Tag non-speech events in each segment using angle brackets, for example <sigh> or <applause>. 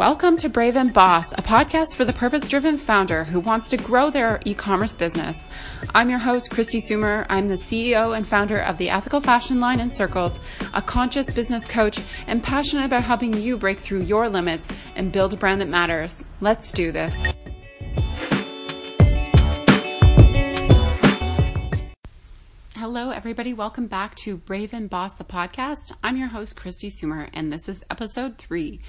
Welcome to Brave and Boss, a podcast for the purpose driven founder who wants to grow their e commerce business. I'm your host, Kristi Soomer. I'm the CEO and founder of the ethical fashion line Encircled, a conscious business coach, and passionate about helping you break through your limits and build a brand that matters. Let's do this. Hello, everybody. Welcome back to Brave and Boss, the podcast. I'm your host, Kristi Soomer, and this is episode three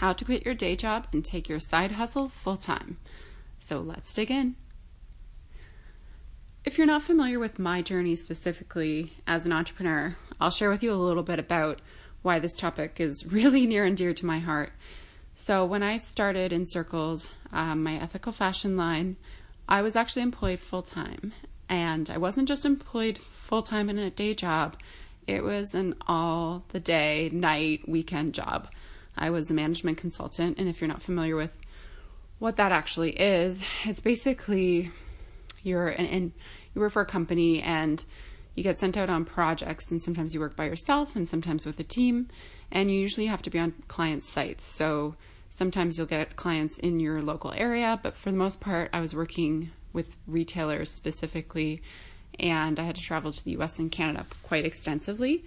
how to quit your day job and take your side hustle full time. So let's dig in. If you're not familiar with my journey specifically as an entrepreneur, I'll share with you a little bit about why this topic is <laughs> really near and dear to my heart. So, when I started Encircled, um, my ethical fashion line, I was actually employed full time. And I wasn't just employed full time in a day job, it was an all the day, night, weekend job. I was a management consultant. And if you're not familiar with what that actually is, it's basically you're an, and you work for a company and you get sent out on projects and sometimes you work by yourself and sometimes with a team and you usually have to be on client sites. So sometimes you'll get clients in your local area, but for the most part I was working with retailers specifically and I had to travel to the US and Canada quite extensively.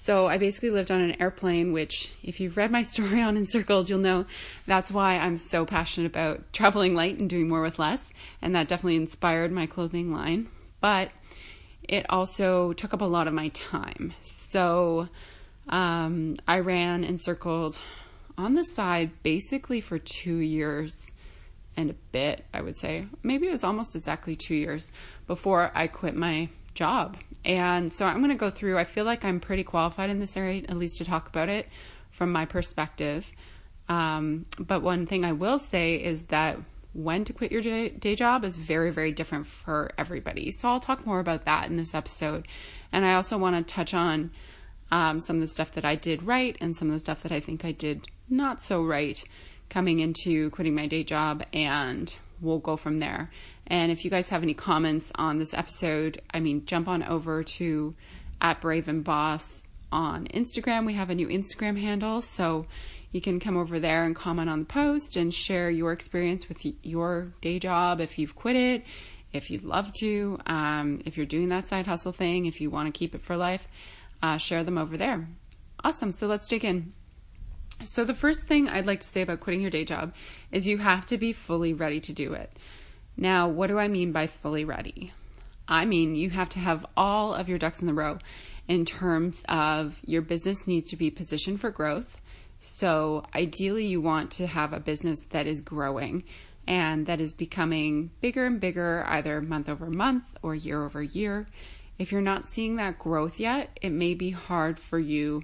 So I basically lived on an airplane, which, if you've read my <laughs> story on Encircled, you'll know that's why I'm so passionate about traveling light and doing more with less. And that definitely inspired my clothing line. But it also took up a lot of my time. So um, I ran Encircled on the side basically for two years and a bit, I would say. Maybe it was almost exactly two years before I quit my job. And so I'm going to go through, I feel like I'm pretty qualified in this area, at least to talk about it from my perspective. Um, but one thing I will say is that when to quit your day job is very, very different for everybody. So I'll talk more about that in this episode. And I also want to touch on um, some of the stuff that I did right and some of the stuff that I think I did not so right coming into quitting my day job. And we'll go from there. And if you guys have any comments on this episode, I mean, jump on over to at Brave and Boss on Instagram. We have a new Instagram handle, so you can come over there and comment on the post and share your experience with your day job if you've quit it, if you'd love to, um, if you're doing that side hustle thing, if you want to keep it for life, uh, share them over there. Awesome. So let's dig in. So, the first thing I'd like to say about quitting your day job is you have to be fully ready to do it. Now, what do I mean by fully ready? I mean, you have to have all of your ducks in the row in terms of your business needs to be positioned for growth. So, ideally, you want to have a business that is growing and that is becoming bigger and bigger, either month over month or year over year. If you're not seeing that growth yet, it may be hard for you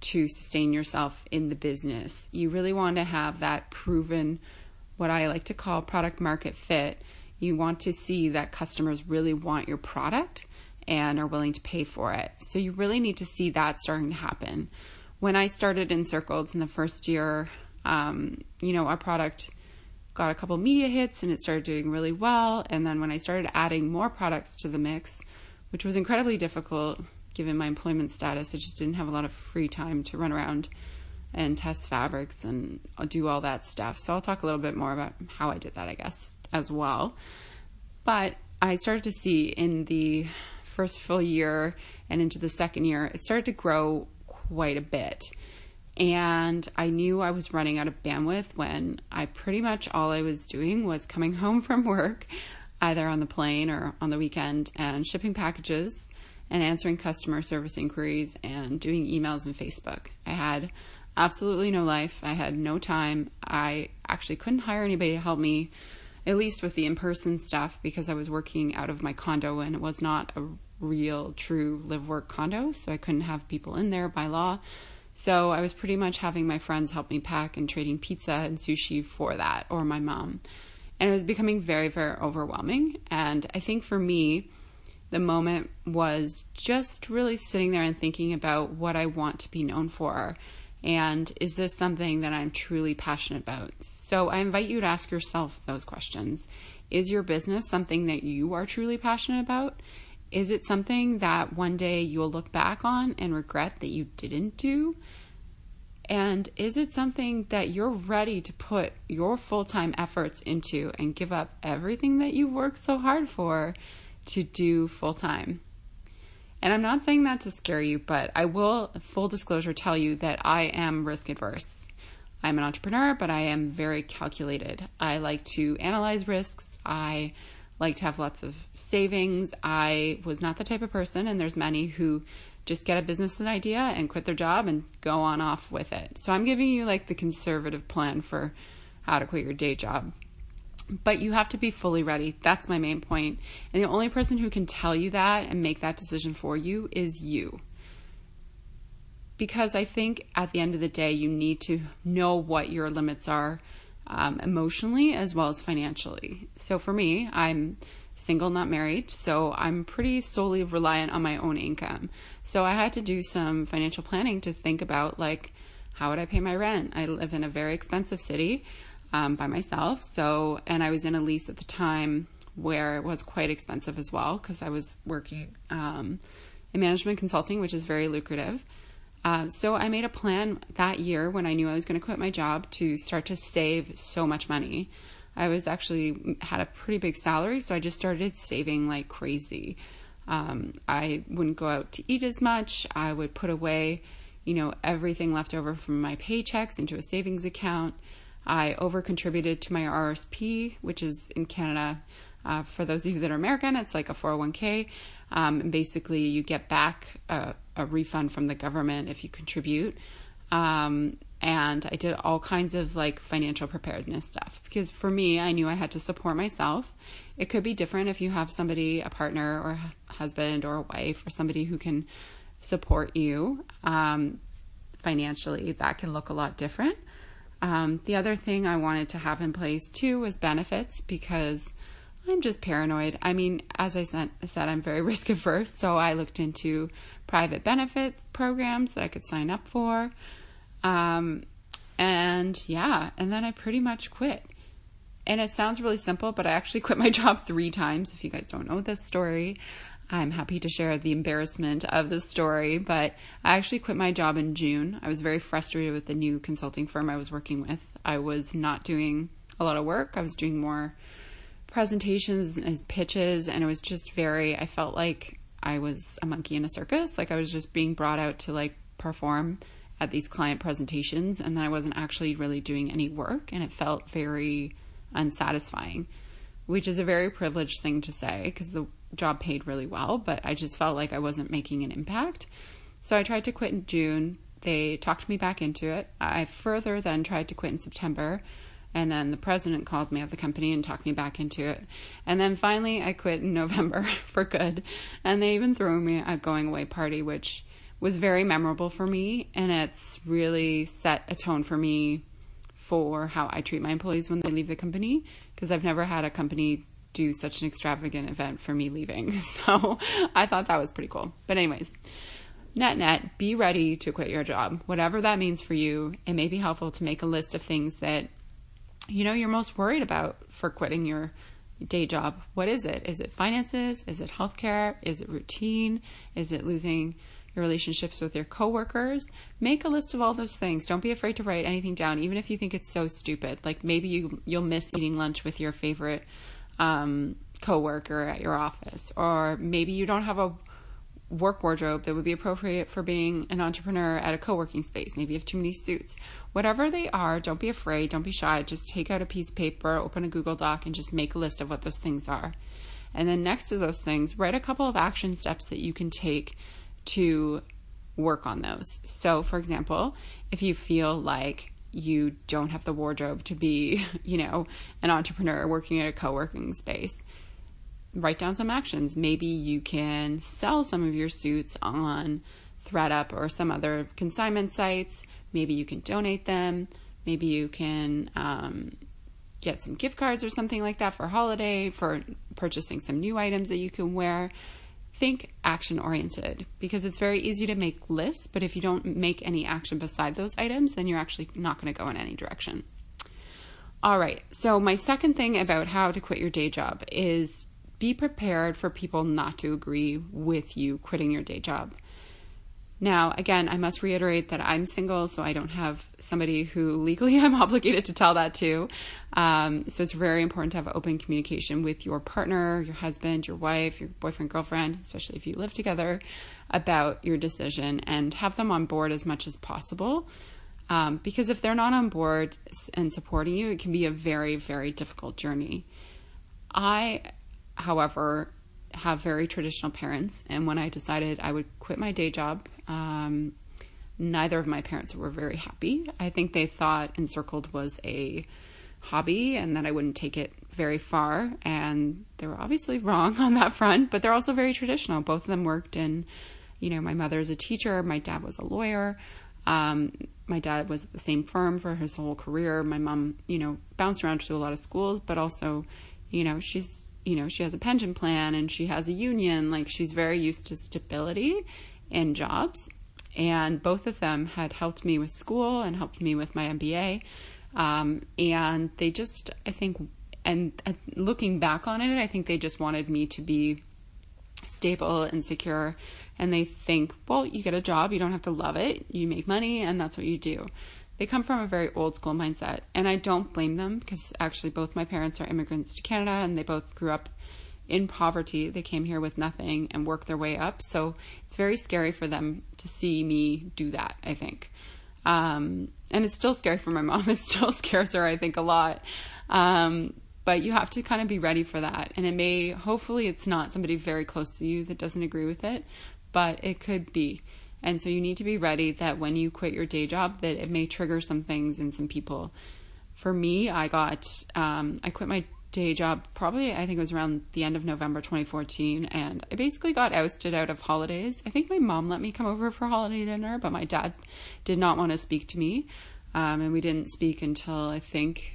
to sustain yourself in the business. You really want to have that proven, what I like to call product market fit you want to see that customers really want your product and are willing to pay for it. So you really need to see that starting to happen. When I started Encircled in the first year, um, you know, our product got a couple media hits and it started doing really well. And then when I started adding more products to the mix, which was incredibly difficult given my employment status, I just didn't have a lot of free time to run around and test fabrics and do all that stuff. So I'll talk a little bit more about how I did that, I guess, as well. But I started to see in the first full year and into the second year, it started to grow quite a bit. And I knew I was running out of bandwidth when I pretty much all I was doing was coming <laughs> home from work, either on the plane or on the weekend, and shipping packages and answering customer service inquiries and doing emails and Facebook. I had absolutely no life. I had no time. I actually couldn't hire anybody to help me, at least with the in person stuff, because I was working out of my condo and it was not a real, true live work condo. So I couldn't have people in there by law. So I was pretty much having my friends help me pack and trading pizza and sushi for that, or my mom. And it was becoming very, very overwhelming. And I think for me, the moment was just really sitting there and thinking about what I want to be known for and is this something that I'm truly passionate about? So I invite you to ask yourself those questions. Is your business something that you are truly passionate about? Is it something that one day you'll look back on and regret that you didn't do? And is it something that you're ready to put your full time efforts into and give up everything that you worked so hard for to do full time? And I'm not saying that to scare you, but I will, full disclosure, tell you that I am risk adverse. I'm an entrepreneur, but I am very calculated. I like to analyze risks. I like to have lots of savings. I was not the type of person, and there's many who just get a business idea and quit their job and go on off with it. So I'm giving you like the conservative plan for how to quit your day job. But you have to be fully ready. That's my main point. And the only person who can tell you that and make that decision for you is you. Because I think at the end of the day, you need to know what your limits are um, emotionally as well as financially. So for me, I'm single, not married, so I'm pretty solely reliant on my own income. So I had to do some financial planning to think about like how would I pay my rent? I live in a very expensive city um, by myself, so and I was in a lease at the time where it was quite expensive as well because I was working um, in management consulting, which is very lucrative. Uh, so I made a plan that year when I knew I was going to quit my job to start to save so much money. I was actually had a pretty big salary, so I just started saving like crazy. Um, I wouldn't go out to eat as much. I would put away, you know, everything left over from my paychecks into a savings account. I over contributed to my RSP, which is in Canada. Uh, for those of you that are American, it's like a 401k. Um, basically, you get back a, a, refund from the government if you contribute. Um, and I did all kinds of like financial preparedness stuff because for me, I knew I had to support myself. It could be different if you have somebody, a partner or a husband or a wife or somebody who can support you um, financially. That can look a lot different. Um, the other thing I wanted to have in place too was benefits because I'm just paranoid. I mean, as I said, I'm very <laughs> risk averse, so I looked into private benefit programs that I could sign up for. Um, and yeah, and then I pretty much quit. And it sounds really simple, but I actually quit my <laughs> job three times. If you guys don't know this story, I'm happy to share the embarrassment of the story. But I actually quit my job in June. I was very frustrated with the new consulting firm I was working with. I was not doing a lot of work, I was doing more presentations and pitches, and it was just very, I felt like I was a monkey in a circus. Like I was just being brought out to like perform at these client presentations and then I wasn't actually really doing any work and it felt very unsatisfying, which is a very privileged thing to say because the job paid really well, but I just felt like I wasn't making an impact. So I tried to quit in June. They talked me back into it. I further then tried to quit in September. And then the president called me at the company and talked me back into it. And then finally, I quit in <laughs> November for good. And they even threw me a going away party, which was very memorable for me and it's really set a tone for me for how I treat my employees when they leave the company because I've never had a company do such an extravagant event for me leaving. <laughs> So I thought that was pretty cool. But anyways, net net, be ready to quit your job. Whatever that means for you, it may be helpful to make a list of things that you know you're most worried about for quitting your day job. What is it? Is it finances? Is it healthcare? Is it routine? Is it losing your relationships with your coworkers. Make a list of all those things. Don't be afraid to write anything down, even if you think it's so stupid. Like maybe you you'll miss eating lunch with your favorite um, coworker at your office, or maybe you don't have a work wardrobe that would be appropriate for being an entrepreneur at a co-working space. Maybe you have too many suits. Whatever they are, don't be afraid, don't be shy. Just take out a piece of paper, open a Google Doc, and just make a list of what those things are. And then next to those things, write a couple of action steps that you can take to work on those. So, for example, if you feel like you don't have the wardrobe to be, <laughs> you know, an entrepreneur working at a co working space, write down some actions. Maybe you can sell some of your suits on ThredUp or some other consignment sites. Maybe you can donate them. Maybe you can um, get some gift cards or something like that for holiday, for purchasing some new items that you can wear think action oriented because it's very easy to make lists, but if you don't make any action beside those items, then you're actually not going to go in any direction. All right, so my second thing about how to quit your day job is be prepared for people not to agree with you quitting your day job. Now, again, I must reiterate that I'm single, so I don't have somebody who legally <laughs> I'm obligated to tell that to. Um, so it's very important to have open communication with your partner, your husband, your wife, your boyfriend, girlfriend, especially if you live together, about your decision and have them on board as much as possible. Um, because if they're not on board and supporting you, it can be a very, very difficult journey. I, however, have very traditional parents, and when I decided I would quit my day job, um, neither of my parents were very happy. I think they thought Encircled was a hobby and that I wouldn't take it very far, and they were obviously wrong on that front. But they're also very traditional. Both of them worked in, you know, my mother is a teacher, my dad was a lawyer. Um, my dad was at the same firm for his whole career. My mom, you know, bounced around to a lot of schools, but also, you know, she's you know, she has a pension plan and she has a union. Like she's very used to stability in jobs. And both of them had helped me with school and helped me with my MBA. Um, and they just, I think, and looking back on it, I think they just wanted me to be stable and secure. And they think, well, you get a job, you don't have to love it, you make money, and that's what you do they come from a very old school mindset. And I don't blame them because actually both my parents are immigrants to Canada and they both grew up in poverty. They came here with nothing and worked their way up. So it's very scary for them to see me do that, I think. Um, and it's still scary for my <laughs> mom. It still scares her, I think, a lot. Um, but you have to kind of be ready for that. And it may, hopefully, it's not somebody very close to you that doesn't agree with it, but it could be. And so you need to be ready that when you quit your day job, that it may trigger some things in some people. For me, I got, um, I quit my day job probably, I think it was around the end of November 2014. And I basically got ousted out of holidays. I think my mom let me come over for holiday dinner, but my dad did not want to speak to me. Um, and we didn't speak until I think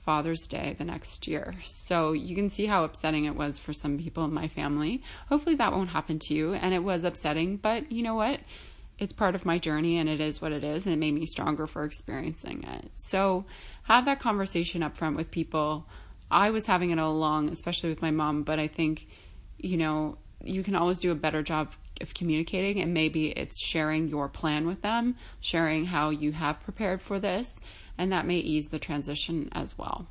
Father's Day the next year. So you can see how upsetting it was for some people in my family. Hopefully that won't happen to you. And it was upsetting, but you know what? It's part of my journey and it is what it is. And it made me stronger for experiencing it. So have that conversation up front with people. I was having it all along, especially with my mom, but I think, you know, you can always do a better job of communicating and maybe it's sharing your plan with them, sharing how you have prepared for this and that may ease the transition as well.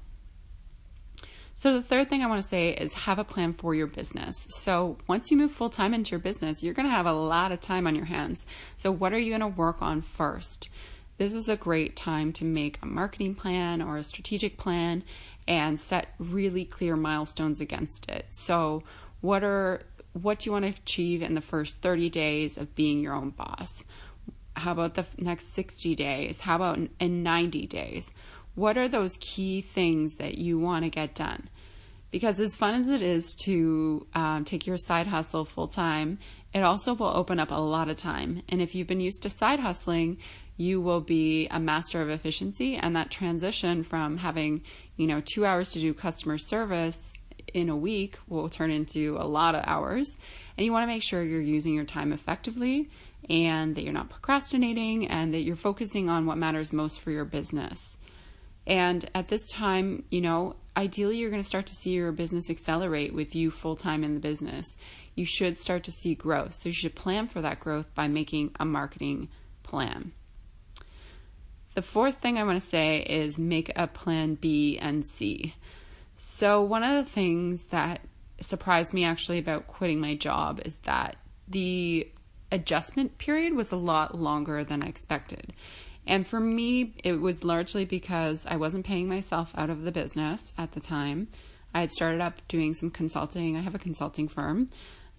So, the third thing I want to say is have a plan for your business. So, once you move full time into your business, you're going to have a lot of time on your hands. So, what are you going to work on first? This is a great time to make a marketing plan or a strategic plan and set really clear milestones against it. So, what are what do you want to achieve in the first 30 days of being your own boss? How about the next 60 days? How about in 90 days? What are those key things that you want to get done? Because as fun as it is to um, take your side hustle full time, it also will open up a lot of time. And if you've been used to side hustling, you will be a master of efficiency. And that transition from having, you know, two hours to do customer service in a week will turn into a lot of hours. And you want to make sure you're using your time effectively and that you're not procrastinating and that you're focusing on what matters most for your business. And at this time, you know, ideally you're going to start to see your business accelerate with you full time in the business. You should start to see growth. So you should plan for that growth by making a marketing plan. The fourth thing I want to say is make a plan B and C. So, one of the things that surprised me actually about quitting my job is that the adjustment period was a lot longer than I expected. And for me, it was largely because I wasn't paying myself out of the business at the time. I had started up doing some consulting. I have a consulting firm.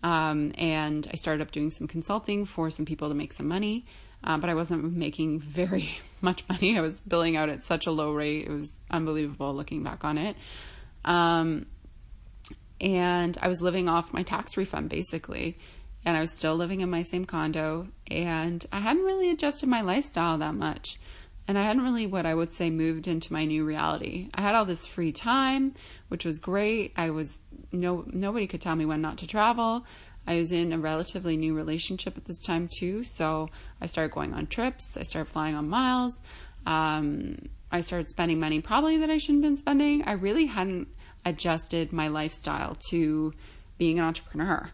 Um, and I started up doing some consulting for some people to make some money. Uh, but I wasn't making very <laughs> much money. I was billing out at such a low rate. It was unbelievable looking back on it. Um, and I was living off my tax refund basically and I was still living in my same condo and I hadn't really adjusted my lifestyle that much. And I hadn't really what I would say moved into my new reality. I had all this free time, which was great. I was no nobody could tell me when not to travel. I was in a relatively new relationship at this time too, so I started going on trips. I started flying on miles. Um, I started spending money probably that I shouldn't have been spending. I really hadn't adjusted my lifestyle to being an entrepreneur.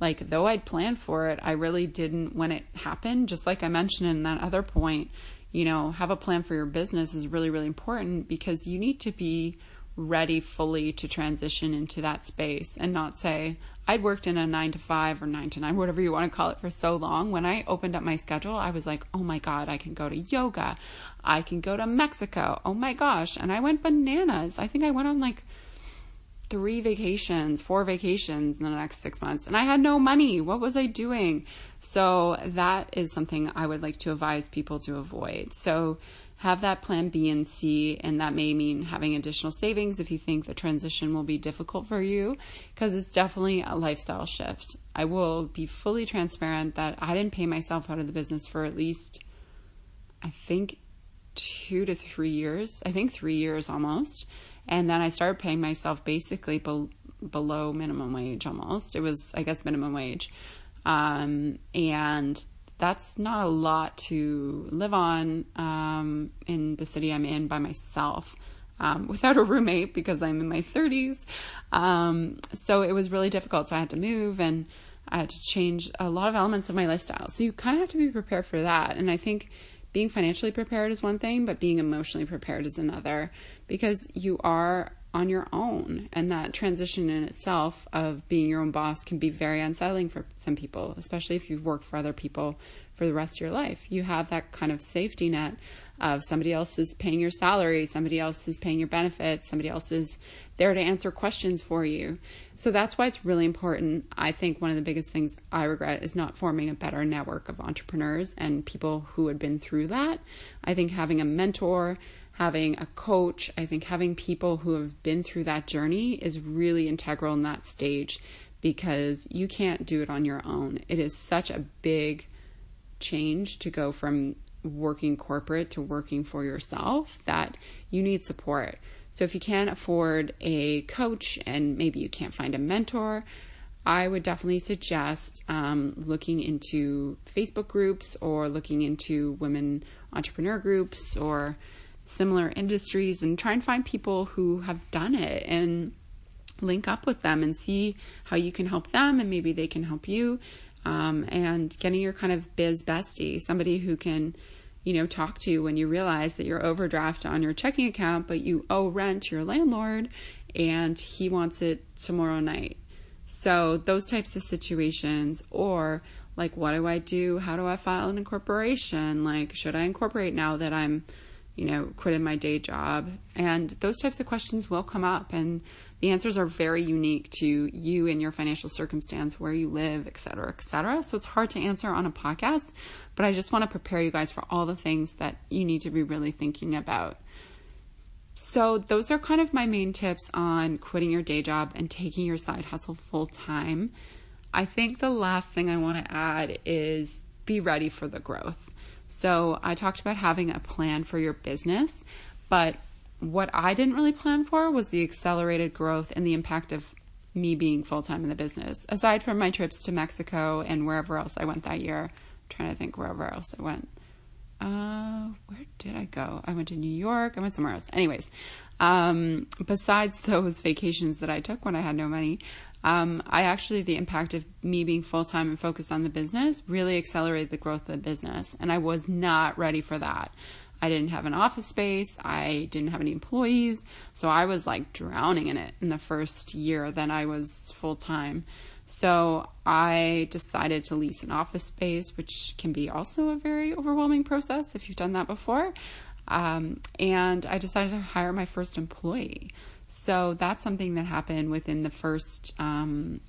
Like, though I'd planned for it, I really didn't when it happened. Just like I mentioned in that other point, you know, have a plan for your business is really, really important because you need to be ready fully to transition into that space and not say, I'd worked in a nine to five or nine to nine, whatever you want to call it, for so long. When I opened up my schedule, I was like, oh my God, I can go to yoga. I can go to Mexico. Oh my gosh. And I went bananas. I think I went on like three vacations, four vacations in the next six months, and I had no money. What was I doing? So, that is something I would like to advise people to avoid. So, have that plan B and C, and that may mean having additional savings if you think the transition will be difficult for you, because it's definitely a lifestyle shift. I will be fully transparent that I didn't pay myself out of the business for at least, I think, two to three years. I think three years almost. And then I started paying myself basically be- below minimum wage almost. It was, I guess, minimum wage. Um, and that's not a lot to live on um, in the city I'm in by myself. Um, without a roommate because I'm in my 30s. Um, so it was really difficult. So I had to move and I had to change a lot of elements of my lifestyle. So you kind of have to be prepared for that. And I think being financially prepared is one thing, but being emotionally prepared is another because you are on your own. And that transition in itself of being your own boss can be very unsettling for some people, especially if you've worked for other people for the rest of your life. You have that kind of safety net of somebody else is paying your salary, somebody else is paying your benefits, somebody else is there to answer questions for you. So that's why it's really important. I think one of the biggest things I regret is not forming a better network of entrepreneurs and people who had been through that. I think having a mentor, having a coach, I think having people who have been through that journey is really integral in that stage because you can't do it on your own. It is such a big change to go from working corporate to working for yourself that you need support. So if you can't afford a coach and maybe you can't find a mentor, I would definitely suggest um, looking into Facebook groups or looking into women entrepreneur groups or similar industries and try and find people who have done it and link up with them and see how you can help them and maybe they can help you um, and getting your kind of biz bestie, somebody who can, you know, talk to you when you realize that you're overdraft on your checking account, but you owe rent to your landlord and he wants it tomorrow night. So those types of situations, or like, what do I do? How do I file an incorporation? Like, should I incorporate now that I'm, you know, quitting my day job? And those types of questions will come up. And the answers are very unique to you and your financial circumstance, where you live, et cetera, et cetera. So it's hard to answer on a podcast, but I just want to prepare you guys for all the things that you need to be really thinking about. So, those are kind of my main tips on quitting your day job and taking your side hustle full time. I think the last thing I want to add is be ready for the growth. So, I talked about having a plan for your business, but what I didn't really plan for was the accelerated growth and the impact of me being full time in the business. Aside from my trips to Mexico and wherever else I went that year, I'm trying to think wherever else I went. Uh, where did I go? I went to New York. I went somewhere else. Anyways, um, besides <laughs> those vacations that I took when I had no money, um, I actually, the impact of me being full time and focused on the business really accelerated the growth of the business. And I was not ready for that. I didn't have an office space. I didn't have any employees. So I was like drowning in it in the first year that I was full time. So I decided to lease an office space, which can be also a very overwhelming process if you've done that before. Um, and I decided to hire my first employee. So that's something that happened within the first, um,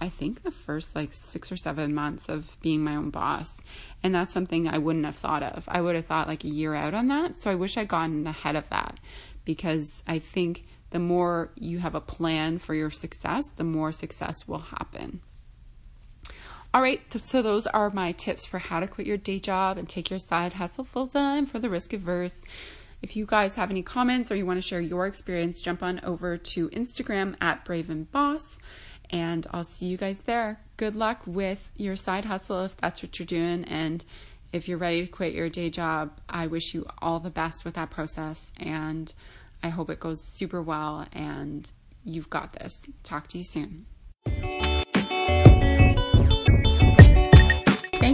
I think the first like six or seven months of being my own boss. And that's something I wouldn't have thought of. I would have thought like a year out on that. So I wish I'd gotten ahead of that because I think the more you have a plan for your success, the more success will happen. All right, so those are my tips for how to quit your day job and take your side hustle full time for the risk averse. If you guys have any comments or you want to share your experience, jump on over to Instagram at Brave and Boss and I'll see you guys there. Good luck with your side hustle if that's what you're doing. And if you're ready to quit your day job, I wish you all the best with that process. And I hope it goes super well and you've got this. Talk to you soon.